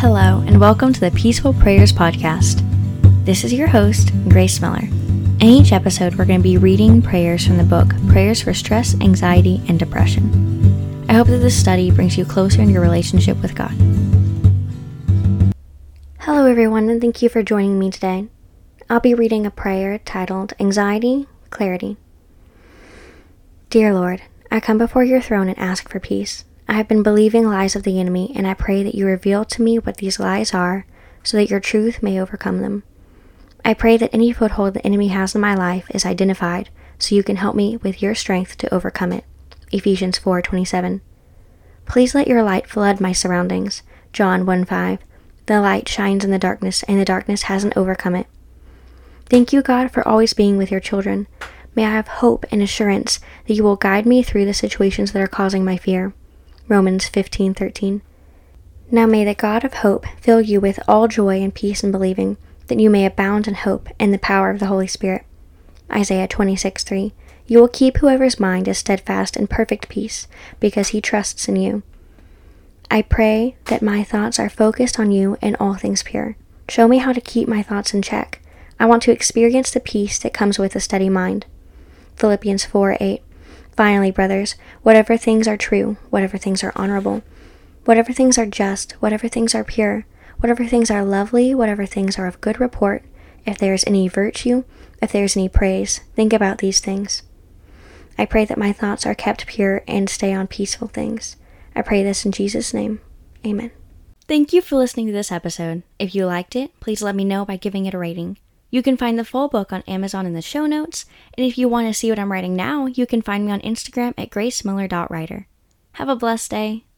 Hello, and welcome to the Peaceful Prayers Podcast. This is your host, Grace Miller. In each episode, we're going to be reading prayers from the book Prayers for Stress, Anxiety, and Depression. I hope that this study brings you closer in your relationship with God. Hello, everyone, and thank you for joining me today. I'll be reading a prayer titled Anxiety, Clarity. Dear Lord, I come before your throne and ask for peace. I have been believing lies of the enemy, and I pray that you reveal to me what these lies are, so that your truth may overcome them. I pray that any foothold the enemy has in my life is identified, so you can help me with your strength to overcome it. Ephesians 4:27. Please let your light flood my surroundings. John 1:5. The light shines in the darkness, and the darkness hasn't overcome it. Thank you, God, for always being with your children. May I have hope and assurance that you will guide me through the situations that are causing my fear. Romans 15:13. Now may the God of hope fill you with all joy and peace in believing, that you may abound in hope and the power of the Holy Spirit. Isaiah 26:3. You will keep whoever's mind is steadfast in perfect peace, because he trusts in you. I pray that my thoughts are focused on you and all things pure. Show me how to keep my thoughts in check. I want to experience the peace that comes with a steady mind. Philippians 4 8. Finally, brothers, whatever things are true, whatever things are honorable, whatever things are just, whatever things are pure, whatever things are lovely, whatever things are of good report, if there is any virtue, if there is any praise, think about these things. I pray that my thoughts are kept pure and stay on peaceful things. I pray this in Jesus' name. Amen. Thank you for listening to this episode. If you liked it, please let me know by giving it a rating. You can find the full book on Amazon in the show notes, and if you want to see what I'm writing now, you can find me on Instagram at gracemiller.writer. Have a blessed day.